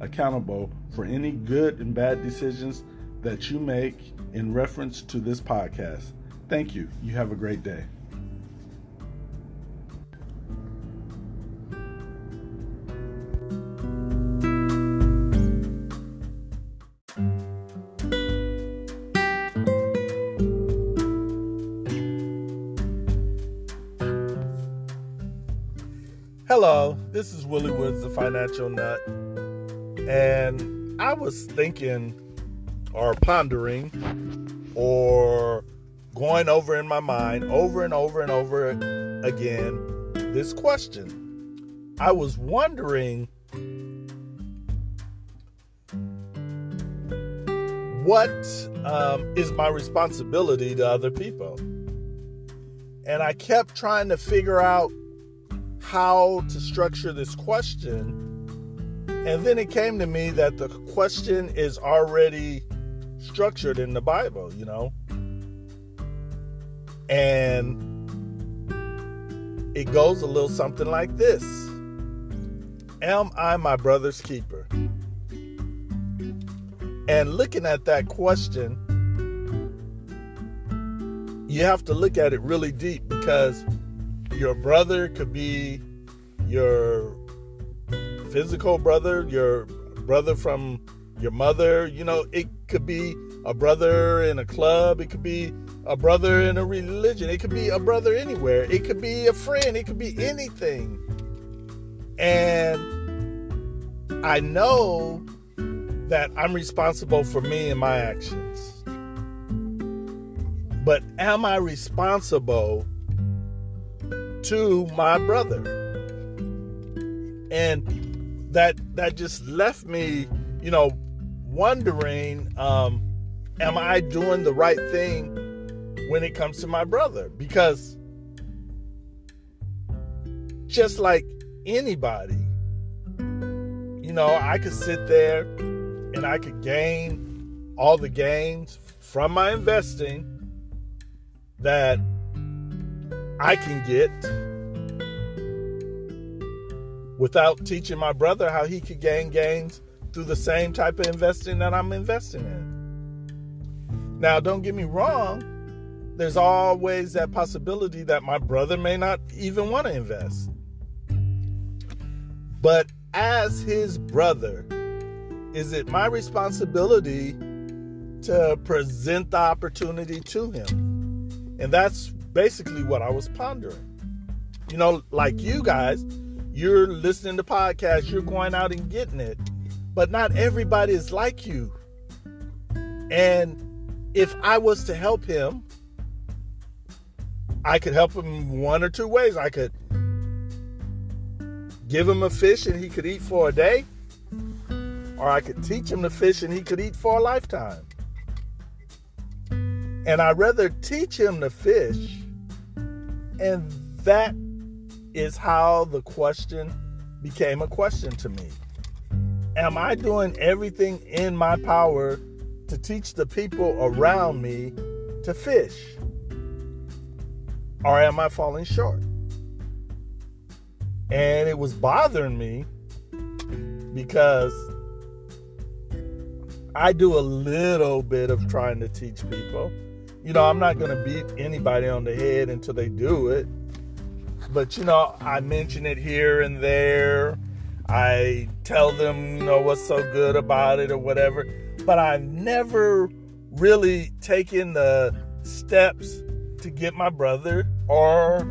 accountable for any good and bad decisions that you make in reference to this podcast. Thank you. You have a great day. Hello, this is Willie Woods, the financial nut. And I was thinking or pondering or going over in my mind over and over and over again this question. I was wondering what um, is my responsibility to other people? And I kept trying to figure out how to structure this question and then it came to me that the question is already structured in the Bible, you know? And it goes a little something like this Am I my brother's keeper? And looking at that question, you have to look at it really deep because your brother could be your physical brother, your brother from your mother. You know, it could be a brother in a club, it could be a brother in a religion, it could be a brother anywhere, it could be a friend, it could be anything. And I know that I'm responsible for me and my actions. But am I responsible to my brother? And that that just left me, you know, wondering, um, am I doing the right thing when it comes to my brother? Because just like anybody, you know, I could sit there and I could gain all the gains from my investing that I can get without teaching my brother how he could gain gains through the same type of investing that I'm investing in. Now, don't get me wrong, there's always that possibility that my brother may not even want to invest. But as his brother, is it my responsibility to present the opportunity to him? And that's basically what I was pondering. You know, like you guys, you're listening to podcasts, you're going out and getting it. But not everybody is like you. And if I was to help him, I could help him one or two ways. I could give him a fish and he could eat for a day, or I could teach him to fish and he could eat for a lifetime. And I'd rather teach him to fish, and that is how the question became a question to me. Am I doing everything in my power to teach the people around me to fish? Or am I falling short? And it was bothering me because I do a little bit of trying to teach people. You know, I'm not going to beat anybody on the head until they do it. But you know, I mention it here and there. I tell them, you know, what's so good about it or whatever. But I've never really taken the steps to get my brother or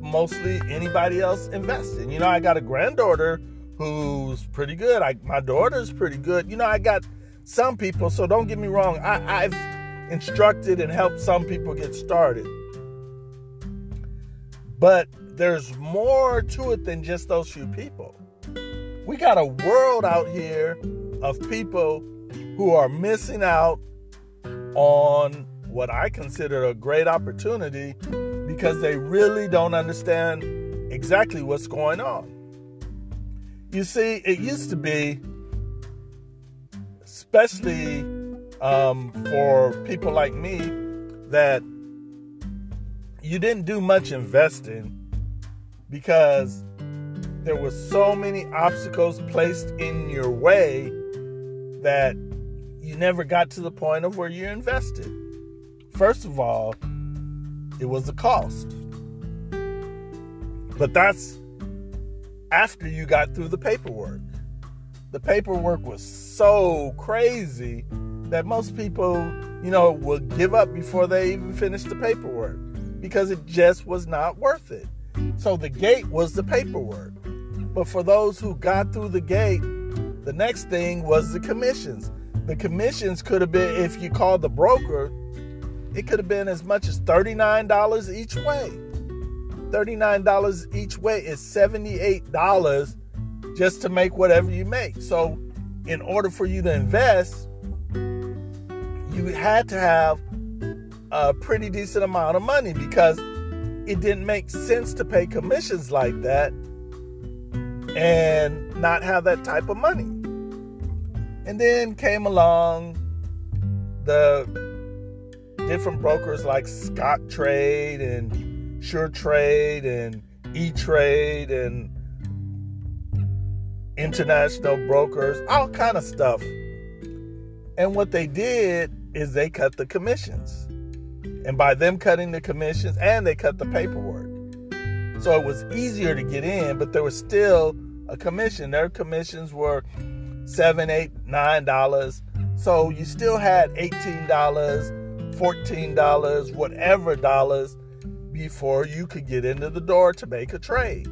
mostly anybody else investing. You know, I got a granddaughter who's pretty good. I, my daughter's pretty good. You know, I got some people, so don't get me wrong. I, I've instructed and helped some people get started. But there's more to it than just those few people. We got a world out here of people who are missing out on what I consider a great opportunity because they really don't understand exactly what's going on. You see, it used to be, especially um, for people like me, that you didn't do much investing because there were so many obstacles placed in your way that you never got to the point of where you invested. First of all, it was the cost. But that's after you got through the paperwork. The paperwork was so crazy that most people, you know, would give up before they even finished the paperwork because it just was not worth it. So the gate was the paperwork. But for those who got through the gate, the next thing was the commissions. The commissions could have been, if you called the broker, it could have been as much as $39 each way. $39 each way is $78 just to make whatever you make. So, in order for you to invest, you had to have a pretty decent amount of money because it didn't make sense to pay commissions like that and not have that type of money. And then came along the different brokers like Scottrade and Suretrade and E Trade and international brokers, all kind of stuff. And what they did is they cut the commissions. And by them cutting the commissions, and they cut the paperwork. So it was easier to get in, but there was still a commission. Their commissions were seven, eight, nine dollars. So you still had eighteen dollars, fourteen dollars, whatever dollars before you could get into the door to make a trade.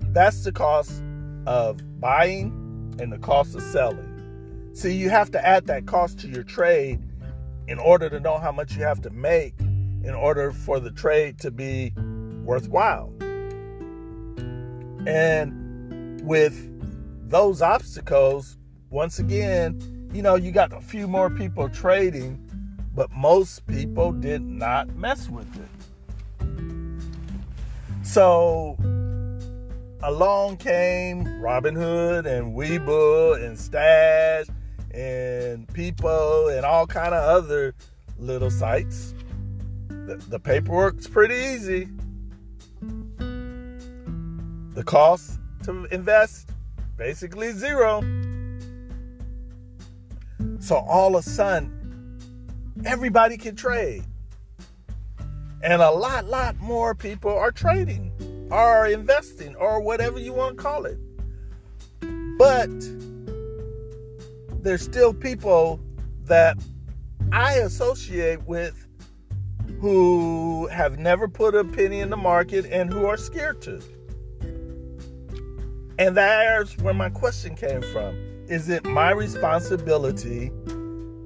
That's the cost of buying and the cost of selling. See, you have to add that cost to your trade in order to know how much you have to make in order for the trade to be worthwhile. And with those obstacles, once again, you know, you got a few more people trading, but most people did not mess with it. So along came Robinhood and Webull and Stash and People and all kind of other little sites. The, the paperwork's pretty easy. The cost to invest basically zero. So all of a sudden, everybody can trade. And a lot, lot more people are trading, are investing, or whatever you want to call it. But there's still people that I associate with who have never put a penny in the market and who are scared to. And there's where my question came from. Is it my responsibility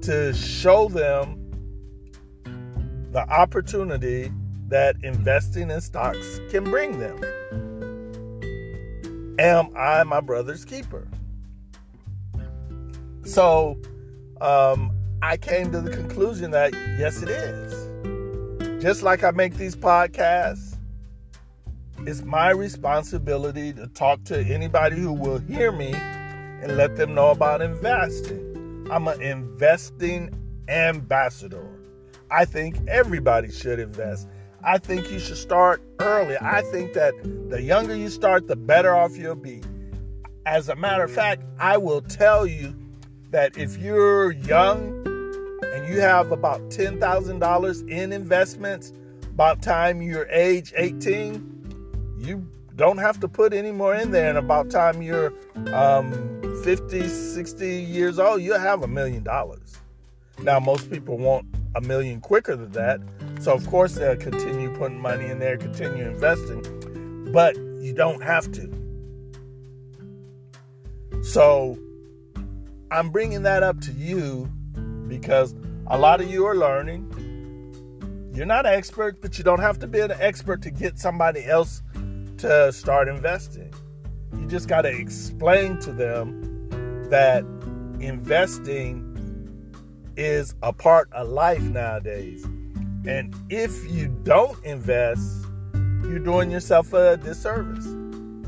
to show them the opportunity that investing in stocks can bring them? Am I my brother's keeper? So um, I came to the conclusion that yes, it is. Just like I make these podcasts, it's my responsibility to talk to anybody who will hear me and let them know about investing. I'm an investing ambassador. I think everybody should invest. I think you should start early. I think that the younger you start, the better off you'll be. As a matter of fact, I will tell you that if you're young and you have about $10,000 in investments, about time you're age 18, you don't have to put any more in there. And about time you're um, 50, 60 years old, you'll have a million dollars. Now, most people want a million quicker than that. So, of course, they'll continue putting money in there, continue investing, but you don't have to. So, I'm bringing that up to you because a lot of you are learning. You're not an expert, but you don't have to be an expert to get somebody else to start investing. You just got to explain to them that investing is a part of life nowadays. And if you don't invest, you're doing yourself a disservice.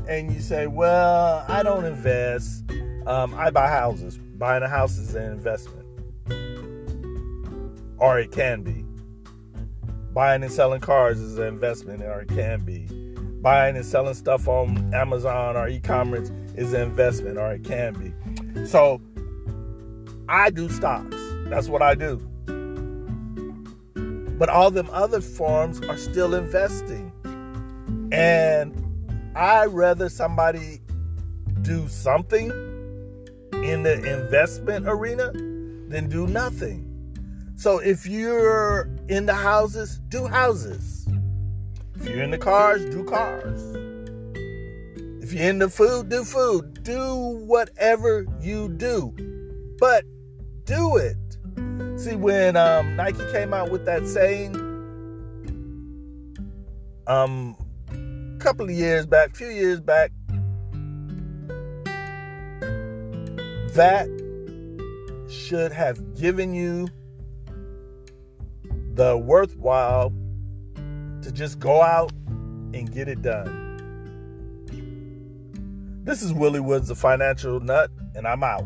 And you say, well, I don't invest. Um, I buy houses. Buying a house is an investment. Or it can be. Buying and selling cars is an investment, or it can be. Buying and selling stuff on Amazon or e commerce is an investment, or it can be. So I do stocks. That's what I do. But all them other forms are still investing. And I rather somebody do something in the investment arena then do nothing. So if you're in the houses, do houses. If you're in the cars, do cars. If you're in the food, do food. Do whatever you do. But do it. See, when um, Nike came out with that saying, um, a couple of years back, few years back, that should have given you the worthwhile to just go out and get it done. This is Willie Woods, the financial nut, and I'm out.